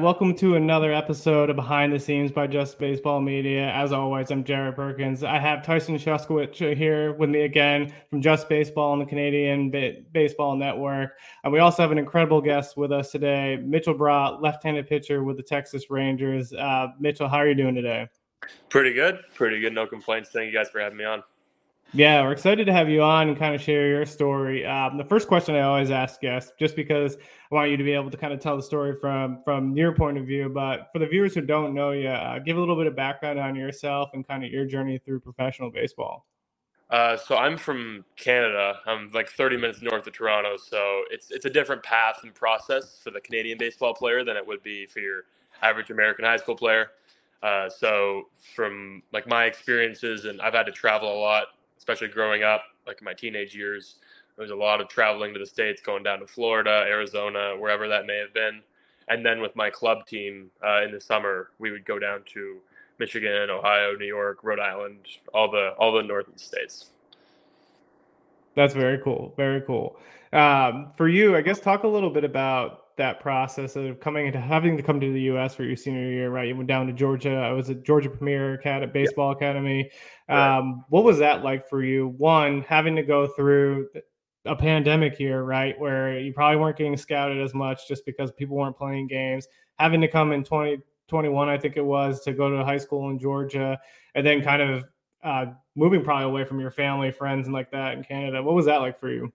Welcome to another episode of Behind the Seams by Just Baseball Media. As always, I'm Jared Perkins. I have Tyson Shushkewich here with me again from Just Baseball and the Canadian Baseball Network. And we also have an incredible guest with us today, Mitchell Bratt, left-handed pitcher with the Texas Rangers. Uh, Mitchell, how are you doing today? Pretty good. Pretty good. No complaints. Thank you guys for having me on. Yeah, we're excited to have you on and kind of share your story. Um, the first question I always ask guests, just because I want you to be able to kind of tell the story from from your point of view, but for the viewers who don't know you, uh, give a little bit of background on yourself and kind of your journey through professional baseball. Uh, so I'm from Canada. I'm like 30 minutes north of Toronto, so it's it's a different path and process for the Canadian baseball player than it would be for your average American high school player. Uh, so from like my experiences, and I've had to travel a lot especially growing up, like in my teenage years. There was a lot of traveling to the states, going down to Florida, Arizona, wherever that may have been. And then with my club team uh, in the summer, we would go down to Michigan, Ohio, New York, Rhode Island, all the all the northern states. That's very cool. Very cool. Um, for you, I guess talk a little bit about that process of coming into having to come to the U.S. for your senior year, right? You went down to Georgia. I was at Georgia Premier Academy, Baseball yeah. Academy. Um, what was that like for you? One, having to go through a pandemic here, right, where you probably weren't getting scouted as much just because people weren't playing games. Having to come in 2021, I think it was, to go to high school in Georgia, and then kind of uh, moving probably away from your family, friends, and like that in Canada. What was that like for you?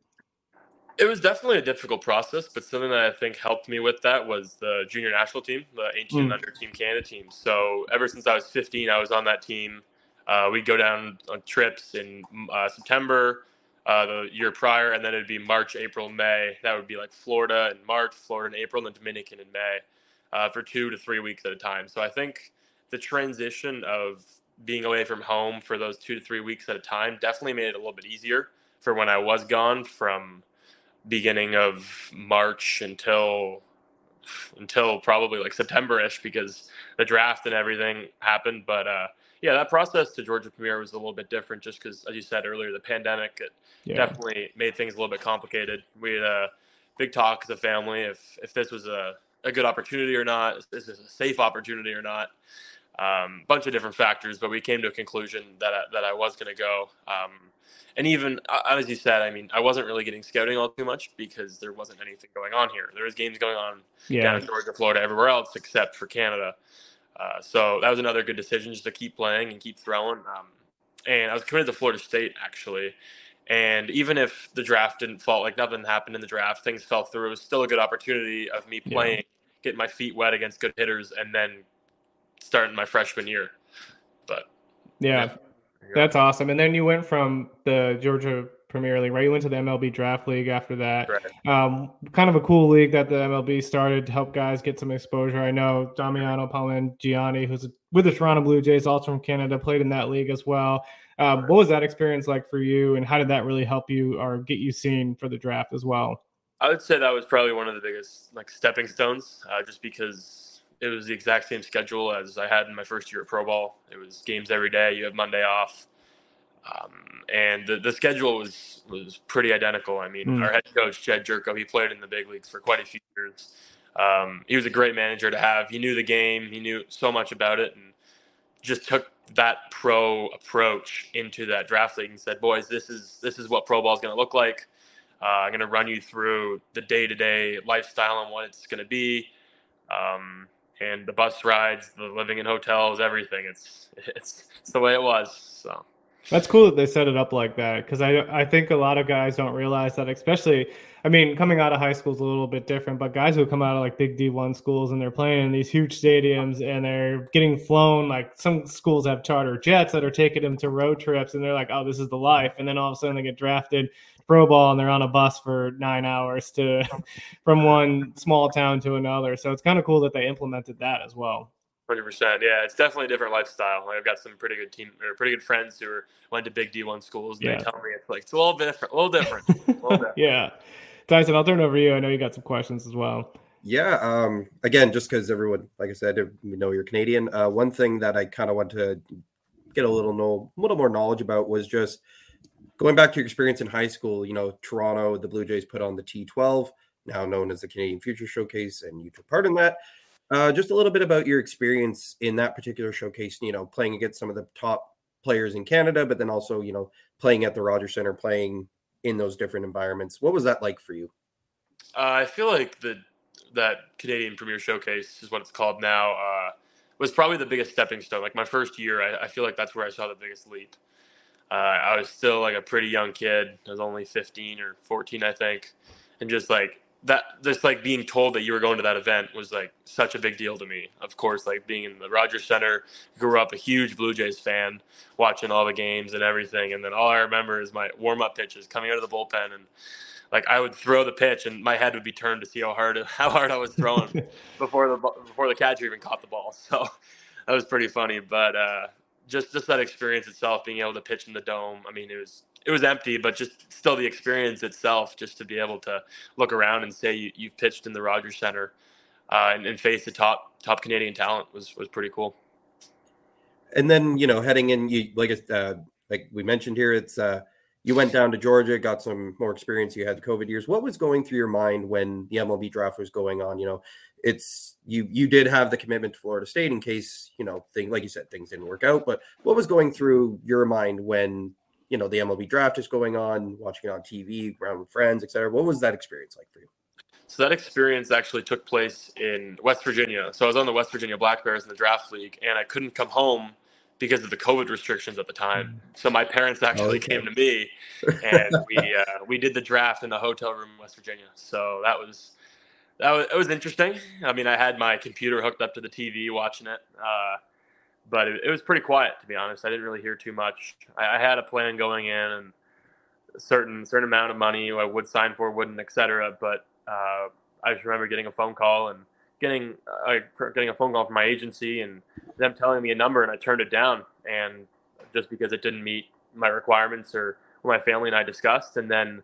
It was definitely a difficult process, but something that I think helped me with that was the junior national team, the 18 mm. under Team Canada team. So ever since I was 15, I was on that team. Uh, we'd go down on trips in uh, September, uh, the year prior, and then it'd be March, April, May. That would be like Florida in March, Florida in April, and then Dominican in May uh, for two to three weeks at a time. So I think the transition of being away from home for those two to three weeks at a time definitely made it a little bit easier for when I was gone from beginning of March until until probably like September-ish because the draft and everything happened. But uh, yeah, that process to Georgia Premier was a little bit different just because, as you said earlier, the pandemic it yeah. definitely made things a little bit complicated. We had a big talk as a family if if this was a, a good opportunity or not, if this is a safe opportunity or not. A um, bunch of different factors, but we came to a conclusion that I, that I was going to go. Um, and even uh, as you said, I mean, I wasn't really getting scouting all too much because there wasn't anything going on here. There was games going on yeah. down in Georgia, Florida, everywhere else except for Canada. Uh, so that was another good decision just to keep playing and keep throwing. Um, and I was committed to Florida State actually. And even if the draft didn't fall, like nothing happened in the draft, things fell through. It was still a good opportunity of me playing, yeah. getting my feet wet against good hitters, and then starting my freshman year. But yeah. yeah that's awesome. And then you went from the Georgia Premier League, right? You went to the MLB Draft League after that. Right. Um, kind of a cool league that the MLB started to help guys get some exposure. I know Damiano Palmegiani, who's with the Toronto Blue Jays, also from Canada, played in that league as well. Um, right. What was that experience like for you, and how did that really help you or get you seen for the draft as well? I would say that was probably one of the biggest like stepping stones, uh, just because it was the exact same schedule as I had in my first year of pro ball. It was games every day. You have Monday off, um, and the, the schedule was was pretty identical. I mean, mm. our head coach Jedd Gyorko, he played in the big leagues for quite a few years. Um, he was a great manager to have. He knew the game. He knew so much about it, and just took that pro approach into that draft league and said, "Boys, this is this is what pro ball is going to look like. Uh, I'm going to run you through the day to day lifestyle and what it's going to be." Um, and the bus rides, the living in hotels, everything. It's it's, it's the way it was. So that's cool that they set it up like that because I I think a lot of guys don't realize that, especially. I mean, coming out of high school is a little bit different, but guys who come out of like big D1 schools and they're playing in these huge stadiums and they're getting flown, like some schools have charter jets that are taking them to road trips and they're like, oh, this is the life. And then all of a sudden they get drafted pro ball and they're on a bus for nine hours to from one small town to another. So it's kind of cool that they implemented that as well. Hundred percent, yeah. It's definitely a different lifestyle. I've got some pretty good team or pretty good friends who are, went to big D one schools. And yeah. They tell me it's like it's a little bit different, a little different. A little different. yeah, Tyson, I'll turn it over to you. I know you got some questions as well. Yeah. Um, again, just because everyone, like I said, we know you're Canadian. Uh, one thing that I kind of want to get a little know, a little more knowledge about was just going back to your experience in high school, you know, Toronto, the Blue Jays put on the T12, now known as the Canadian Future Showcase, and you took part in that. Uh, just a little bit about your experience in that particular showcase. You know, playing against some of the top players in Canada, but then also you know playing at the Rogers Center, playing in those different environments. What was that like for you? Uh, I feel like the that Canadian Premier Showcase is what it's called now. Uh, was probably the biggest stepping stone. Like my first year, I, I feel like that's where I saw the biggest leap. Uh, I was still like a pretty young kid. I was only 15 or 14, I think, and just like that, just like being told that you were going to that event was like such a big deal to me. Of course, like being in the Rogers Center, grew up a huge Blue Jays fan, watching all the games and everything, and then all I remember is my warm up pitches coming out of the bullpen and like I would throw the pitch and my head would be turned to see how hard how hard I was throwing before the before the catcher even caught the ball. So that was pretty funny. But uh, just just that experience itself, being able to pitch in the dome. I mean, it was it was empty, but just still the experience itself, just to be able to look around and say you, you've pitched in the Rogers Center uh, and, and face the top top Canadian talent was was pretty cool. And then you know, heading in, you like uh, like we mentioned here, it's uh, you went down to Georgia, got some more experience. You had the COVID years. What was going through your mind when the MLB draft was going on? You know, it's you you did have the commitment to Florida State in case you know thing like you said things didn't work out. But what was going through your mind when you know the MLB draft is going on, watching it on TV, around with friends, etc. What was that experience like for you? So that experience actually took place in West Virginia. So I was on the West Virginia Black Bears in the draft league, and I couldn't come home because of the COVID restrictions at the time. Mm. So my parents actually okay. came to me, and we uh, we did the draft in the hotel room in West Virginia. So that was that was it was interesting. I mean, I had my computer hooked up to the TV watching it, uh, but it, it, was pretty quiet to be honest. I didn't really hear too much. I, I, had a plan going in and a certain certain amount of money I would sign for, wouldn't, etc. But uh, I just remember getting a phone call and getting uh, getting a phone call from my agency and them telling me a number, and I turned it down, and just because it didn't meet my requirements or what my family and I discussed, and then.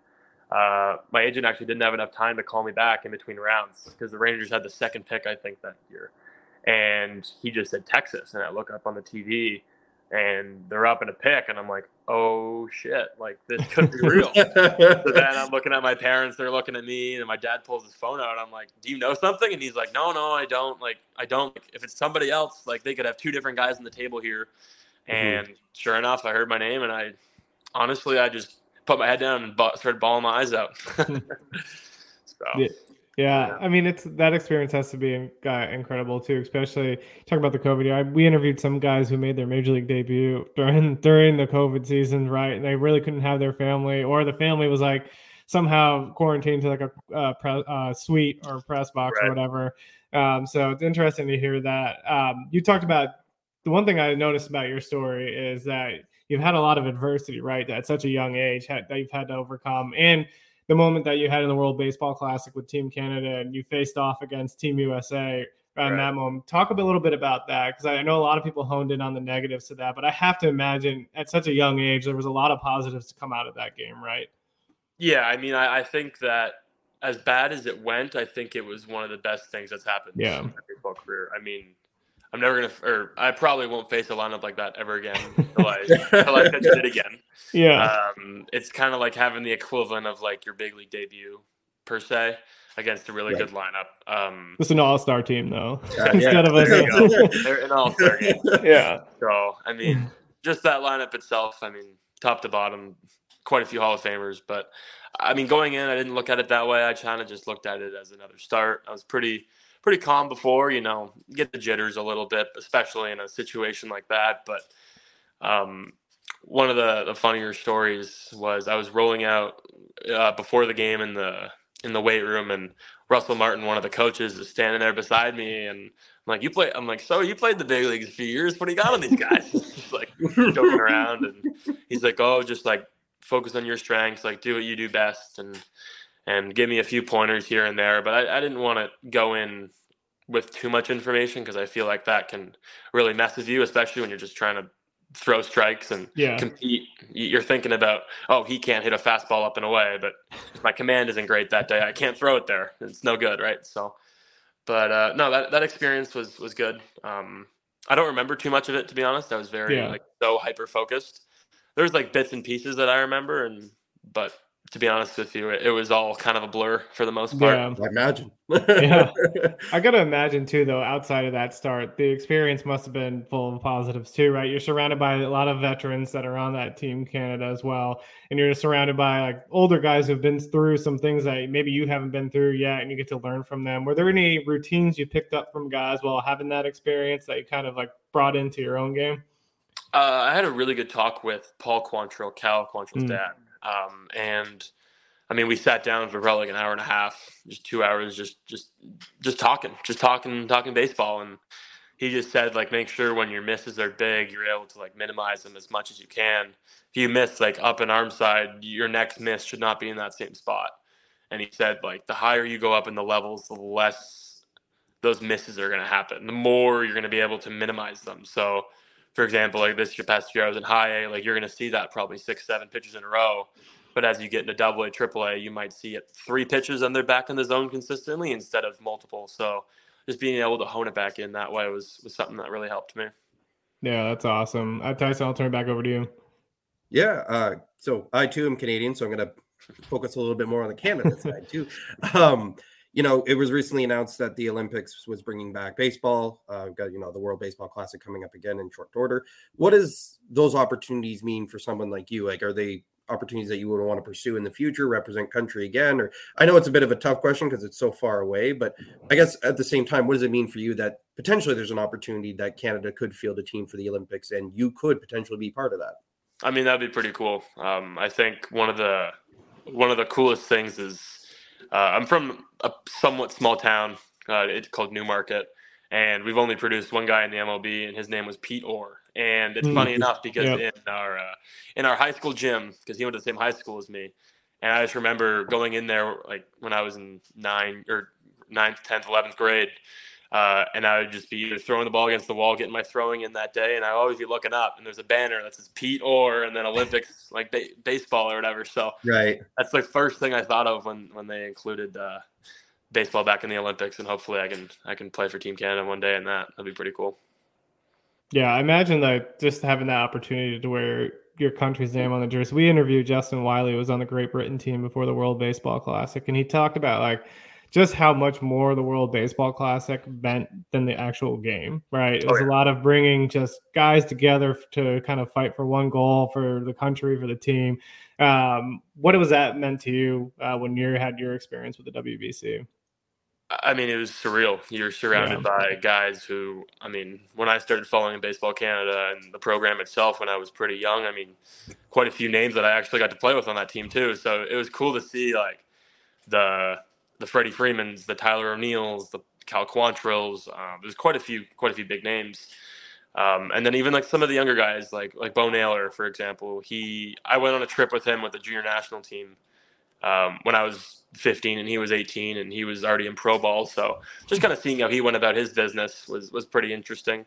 Uh, my agent actually didn't have enough time to call me back in between rounds because the Rangers had the second pick, I think, that year. And he just said Texas. And I look up on the TV and they're up in a pick. And I'm like, oh shit, like this could be real. so then I'm looking at my parents, they're looking at me, and my dad pulls his phone out. And I'm like, do you know something? And he's like, no, no, I don't. Like, I don't. If it's somebody else, like they could have two different guys on the table here. Mm-hmm. And sure enough, I heard my name and I honestly, I just put my head down and started bawling my eyes out. so. Yeah. Yeah, I mean, it's that experience has to be uh, incredible too. Especially talk about the COVID year. I, we interviewed some guys who made their major league debut during during the COVID season, right? And they really couldn't have their family, or the family was like somehow quarantined to like a uh, pre, uh, suite or press box right. or whatever. Um, so it's interesting to hear that. Um, you talked about the one thing I noticed about your story is that you've had a lot of adversity, right? At such a young age that you've had to overcome. And the moment that you had in the World Baseball Classic with Team Canada and you faced off against Team USA around right. that moment. Talk a little bit about that because I know a lot of people honed in on the negatives to that, but I have to imagine at such a young age there was a lot of positives to come out of that game, right? Yeah, I mean, I, I think that as bad as it went, I think it was one of the best things that's happened yeah. in my baseball career. I mean, I'm never gonna, or I probably won't face a lineup like that ever again until I, until I pitch it again. Yeah. Um, it's kind of like having the equivalent of like your big league debut per se against a really right. good lineup. Um, it's an all-star team though. Uh, Instead of a they're an all-star game. yeah. So I mean, just that lineup itself. I mean, top to bottom, quite a few Hall of Famers. But I mean, going in, I didn't look at it that way. I kind of just looked at it as another start. I was pretty pretty calm before, you know, get the jitters a little bit, especially in a situation like that. But um, one of the, the funnier stories was I was rolling out uh, before the game in the in the weight room, and Russell Martin, one of the coaches, is standing there beside me, and I'm like, "You play?" I'm like, "So you played the big leagues a few years? What do you got on these guys?" he's like joking around, and he's like, "Oh, just like focus on your strengths, like do what you do best, and and give me a few pointers here and there. But I, I didn't want to go in with too much information because I feel like that can really mess with you, especially when you're just trying to throw strikes and yeah. compete. You're thinking about, oh, he can't hit a fastball up and away, but if my command isn't great that day, I can't throw it there. It's no good, right? So, but uh, no, that that experience was was good. Um, I don't remember too much of it to be honest. I was very yeah. like so hyper focused. There's like bits and pieces that I remember, and but to be honest with you. It, it, was all kind of a blur for the most part. Yeah, I imagine. yeah, I gotta imagine too, though. Outside of that start, the experience must have been full of positives too, right? You're surrounded by a lot of veterans that are on that team Canada as well, and you're surrounded by like older guys who've been through some things that maybe you haven't been through yet, and you get to learn from them. Were there any routines you picked up from guys while having that experience that you kind of like brought into your own game? Uh, I had a really good talk with Paul Quantrill, Cal Quantrill's mm. dad um, and I mean, we sat down for probably like an hour and a half, just two hours, just just just talking, just talking, talking baseball. And he just said like, make sure when your misses are big, you're able to like minimize them as much as you can. If you miss like up and arm side, your next miss should not be in that same spot. And he said like, the higher you go up in the levels, the less those misses are going to happen. The more you're going to be able to minimize them. So for example, like this year, past year, I was in high A. Like you're going to see that probably six, seven pitches in a row. But as you get into double A, triple A, you might see it three pitches and they're back in the zone consistently instead of multiple. So just being able to hone it back in that way was, was something that really helped me. Yeah, that's awesome. Uh, Tyson, I'll turn it back over to you. Yeah. Uh, so I too am Canadian, so I'm going to focus a little bit more on the Canada side too. Um, you know, it was recently announced that the Olympics was bringing back baseball. Uh, got you know the World Baseball Classic coming up again in short order. What does those opportunities mean for someone like you? Like, are they opportunities that you would want to pursue in the future, represent country again? Or I know it's a bit of a tough question because it's so far away, but I guess at the same time, what does it mean for you that potentially there's an opportunity that Canada could field a team for the Olympics and you could potentially be part of that? I mean, that'd be pretty cool. Um, I think one of the one of the coolest things is I'm from a somewhat small town. Uh, it's called Newmarket, and we've only produced one guy in the MLB, and his name was Pete Orr. And it's mm-hmm. funny enough because yep. in our uh, in our high school gym, because he went to the same high school as me, and I just remember going in there like when I was in nine or ninth, tenth, eleventh grade, uh, and I would just be either throwing the ball against the wall, getting my throwing in that day, and I always be looking up, and there's a banner that says Pete Orr, and then Olympics like ba- baseball or whatever. So right, that's the first thing I thought of when when they included uh, baseball back in the Olympics, and hopefully I can I can play for Team Canada one day, and that that'd be pretty cool. Yeah, I imagine that just having that opportunity to wear your country's name on the jersey. We interviewed Justin Wylie, who was on the Great Britain team before the World Baseball Classic, and he talked about like just how much more the World Baseball Classic meant than the actual game, right? It was oh, yeah. a lot of bringing just guys together to kind of fight for one goal for the country, for the team. Um, what was that meant to you uh, when you had your experience with the WBC? I mean, it was surreal. You're surrounded yeah. by guys who, I mean, when I started following Baseball Canada and the program itself when I was pretty young, I mean, quite a few names that I actually got to play with on that team too. So it was cool to see like the the Freddie Freemans, the Tyler O'Neills, the Cal Quantrills. Um, there's quite a few, quite a few big names. Um, and then even like some of the younger guys, like like Bo Naylor, for example. He, I went on a trip with him with the junior national team um, when I was 15 and he was 18 and he was already in pro ball. So just kind of seeing how he went about his business was was pretty interesting.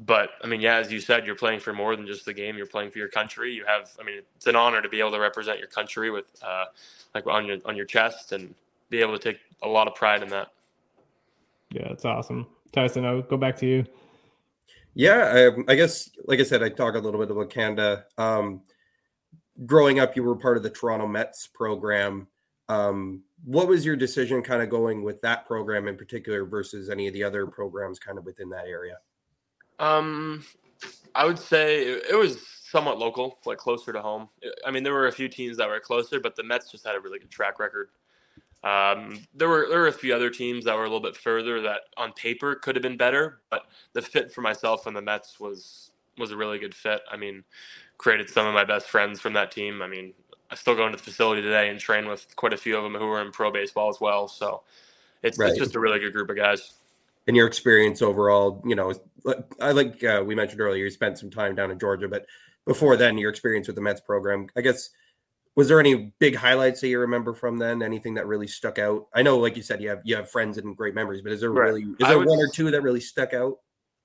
But I mean, yeah, as you said, you're playing for more than just the game. You're playing for your country. You have, I mean, it's an honor to be able to represent your country with, uh, like on your on your chest, and be able to take a lot of pride in that. Yeah, it's awesome. Tyson, I'll go back to you. Yeah, I, I, guess, like I said, I talk a little bit about Canada. Um, growing up, you were part of the Toronto Mets program. Um, what was your decision kind of going with that program in particular versus any of the other programs kind of within that area? Um, I would say it, it was somewhat local, like closer to home. I mean, there were a few teams that were closer, but the Mets just had a really good track record. Um, there were there were a few other teams that were a little bit further that on paper could have been better, but the fit for myself and the Mets was was a really good fit. I mean, created some of my best friends from that team. I mean, I still go into the facility today and train with quite a few of them who are in pro baseball as well. So it's, right. it's just a really good group of guys. And your experience overall, you know, I like uh, we mentioned earlier, you spent some time down in Georgia, but before then, your experience with the Mets program, I guess was there any big highlights that you remember from then? Anything that really stuck out? I know, like you said, you have you have friends and great memories, but is there right. really is there would, one or two that really stuck out?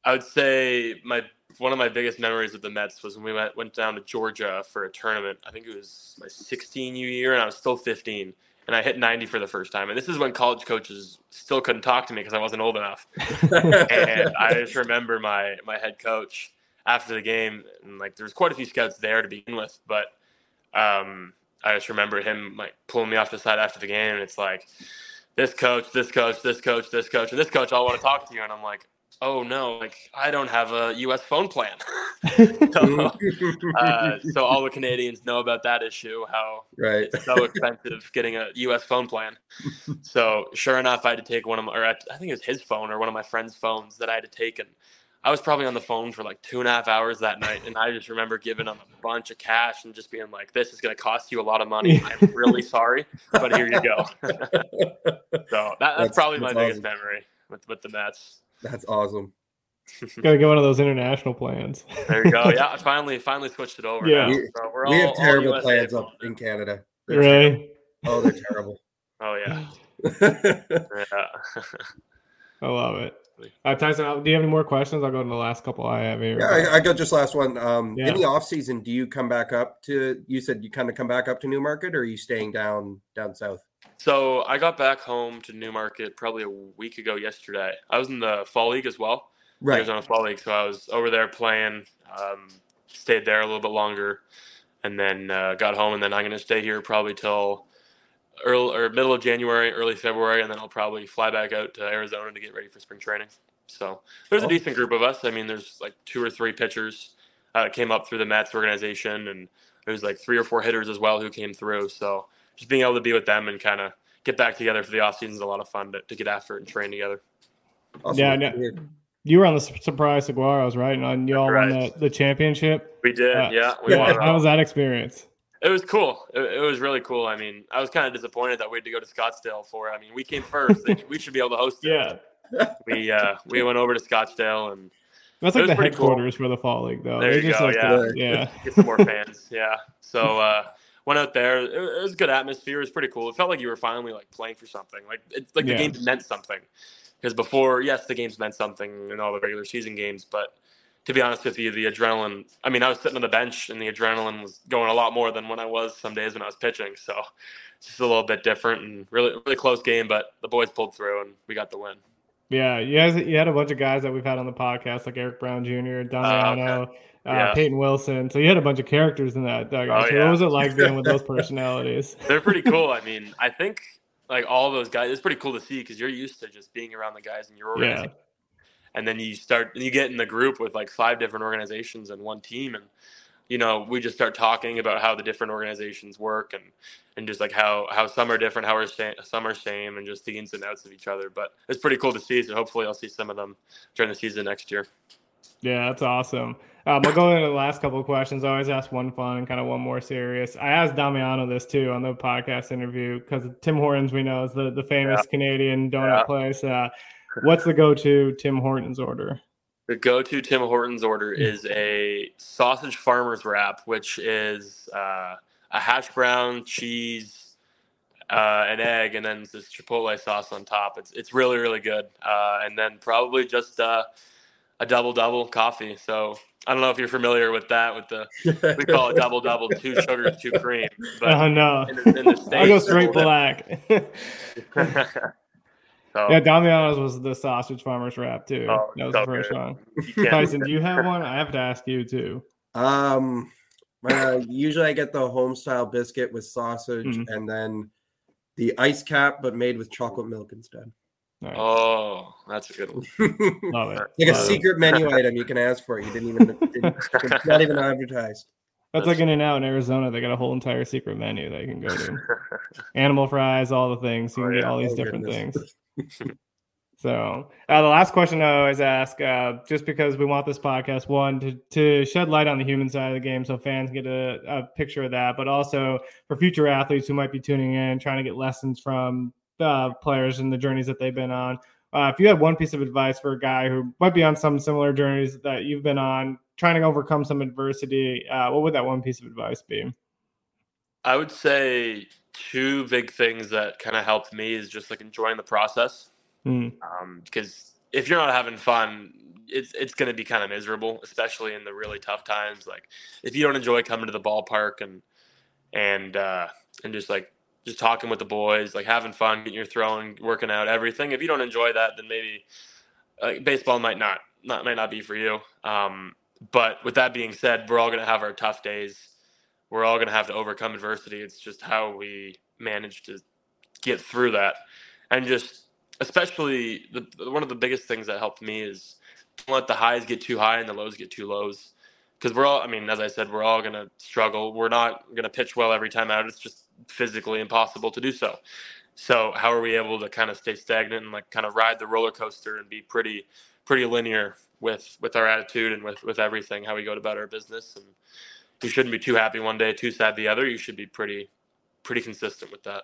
I would say my one of my biggest memories of the Mets was when we went went down to Georgia for a tournament. I think it was my 16 year, and I was still 15, and I hit 90 for the first time. And this is when college coaches still couldn't talk to me because I wasn't old enough. and I just remember my my head coach after the game, and like there was quite a few scouts there to begin with, but um, I just remember him like pulling me off the side after the game, and it's like this coach, this coach, this coach, this coach, and this coach all want to talk to you, and I'm like, oh no, like I don't have a U.S. phone plan. so, uh, so, all the Canadians know about that issue, how right. it's so expensive getting a U.S. phone plan. so sure enough, I had to take one of my, or I think it was his phone or one of my friend's phones that I had to take, and I was probably on the phone for like two and a half hours that night, and I just remember giving them a bunch of cash and just being like, "This is going to cost you a lot of money. I'm really sorry, but here you go." so that, that's, that's, probably that's my awesome. biggest memory with with the Mets. That's awesome. Gotta get one of those international plans. there you go. Yeah, I finally finally switched it over. Yeah, now. we, so we all, have terrible plans up in Canada. They're really? Terrible. Oh, they're terrible. oh yeah. yeah. I love it. Uh, Tyson, do you have any more questions? I'll go to the last couple I have here. Yeah, I, I got just last one. Um, yeah. In the off season, do you come back up to? You said you kind of come back up to Newmarket, or are you staying down down south? So I got back home to Newmarket probably a week ago yesterday. I was in the fall league as well. Right. I was on a fall league, so I was over there playing. Um, stayed there a little bit longer, and then uh, got home. And then I'm going to stay here probably till early or middle of January, early February, and then I'll probably fly back out to Arizona to get ready for spring training. So there's a oh. decent group of us. I mean, there's like two or three pitchers uh, came up through the Mets organization, and there's like three or four hitters as well who came through. So just being able to be with them and kind of get back together for the off season is a lot of fun to, to get after it and train together. Awesome. Yeah, no, you were on the surprise Saguaros, right? And y'all won the, the championship. We did, uh, yeah. We yeah how was that experience? It was cool. It, it, was really cool. I mean, I was kind of disappointed that we had to go to Scottsdale for. It. I mean, we came first. we should be able to host it. Yeah. We uh, we went over to Scottsdale and that's like the headquarters cool. for the fall league, though. There They're you go. Like yeah, the, yeah. Get some more fans. Yeah. So uh, went out there. It, it, was a good atmosphere. It was pretty cool. It felt like you were finally like playing for something. Like it's like the yeah. games meant something. Because before, yes, the games meant something in all the regular season games, but to be honest with you, the adrenaline. I mean, I was sitting on the bench, and the adrenaline was going a lot more than when I was some days when I was pitching. So it's just a little bit different and really, really close game. But the boys pulled through, and we got the win. Yeah, you guys, you had a bunch of guys that we've had on the podcast, like Eric Brown Jr., Damiano, uh, okay. uh, yeah. Peyton Wilson. So you had a bunch of characters in that. Oh, yeah. What was it like being with those personalities? They're pretty cool. I mean, I think like all those guys, it's pretty cool to see because you're used to just being around the guys in your organization. Yeah and then you start you get in the group with like five different organizations and one team and you know we just start talking about how the different organizations work and and just like how how some are different how are some are same and just the ins and outs of each other but it's pretty cool to see so hopefully i'll see some of them during the season next year yeah that's awesome um, I'll go into the last couple of questions. I always ask one fun and kind of one more serious. I asked Damiano this too on the podcast interview because Tim Hortons, we know, is the, the famous yeah. Canadian donut yeah. place. Uh, What's the go-to Tim Hortons order? The go-to Tim Hortons order is a sausage farmer's wrap, which is uh, a hash brown, cheese, uh, an egg, and then this chipotle sauce on top. It's it's really really good. Uh, and then probably just uh, a double double coffee. So I don't know if you're familiar with that. With the we call it double double, two sugars, two cream. But oh no, in the, in the States, I go straight black. So, yeah, Damiano's was the sausage farmer's wrap too. Oh, that was so the first good. one. Tyson, do you have one? I have to ask you too. Um, uh, usually I get the home style biscuit with sausage mm-hmm. and then the ice cap, but made with chocolate milk instead. Right. Oh, that's a good one. Love it. Like Love a secret it. menu item you can ask for. You didn't even, didn't, not even advertised. That's, That's like in and out in Arizona. They got a whole entire secret menu that you can go to. Animal fries, all the things. You can oh, yeah. get all these oh, different goodness. things. So uh, the last question I always ask, uh, just because we want this podcast, one to, to shed light on the human side of the game, so fans get a, a picture of that, but also for future athletes who might be tuning in, trying to get lessons from uh, players and the journeys that they've been on. Uh, if you had one piece of advice for a guy who might be on some similar journeys that you've been on, trying to overcome some adversity, uh, what would that one piece of advice be? I would say two big things that kind of helped me is just like enjoying the process. Mm. Um, because if you're not having fun, it's it's going to be kind of miserable, especially in the really tough times. Like if you don't enjoy coming to the ballpark and and uh, and just like just talking with the boys, like having fun, getting your throwing, working out, everything. If you don't enjoy that, then maybe uh, baseball might not not might not be for you. Um, but with that being said, we're all going to have our tough days we're all going to have to overcome adversity. It's just how we manage to get through that, and just especially the, one of the biggest things that helped me is don't let the highs get too high and the lows get too lows. Because we're all, I mean, as I said, we're all going to struggle. We're not going to pitch well every time out. It's just physically impossible to do so. So how are we able to kind of stay stagnant and like kind of ride the roller coaster and be pretty, pretty linear with with our attitude and with with everything, how we go about our business, and you shouldn't be too happy one day, too sad the other. You should be pretty, pretty consistent with that.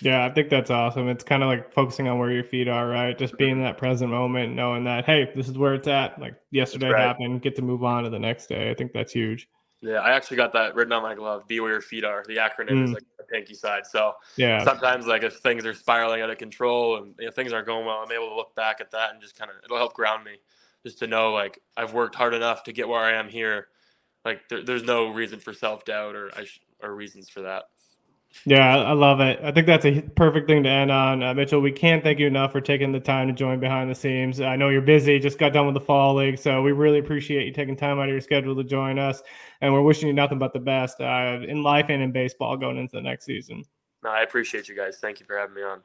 Yeah, I think that's awesome. It's kind of like focusing on where your feet are, right? Just being in that present moment, knowing that, hey, this is where it's at. Like yesterday right. happened, get to move on to the next day. I think that's huge. Yeah, I actually got that written on my glove. Be where your feet are. The acronym mm. is like the pinky side. So yeah, sometimes like if things are spiraling out of control and you know, things aren't going well, I'm able to look back at that and just kind of it'll help ground me, just to know like I've worked hard enough to get where I am here. Like there, there's no reason for self doubt or or reasons for that. Yeah, I love it. I think that's a perfect thing to end on. Uh, Mitchell, we can't thank you enough for taking the time to join behind the seams. I know you're busy, just got done with the fall league, so we really appreciate you taking time out of your schedule to join us. And we're wishing you nothing but the best uh, in life and in baseball going into the next season. No, I appreciate you guys. Thank you for having me on.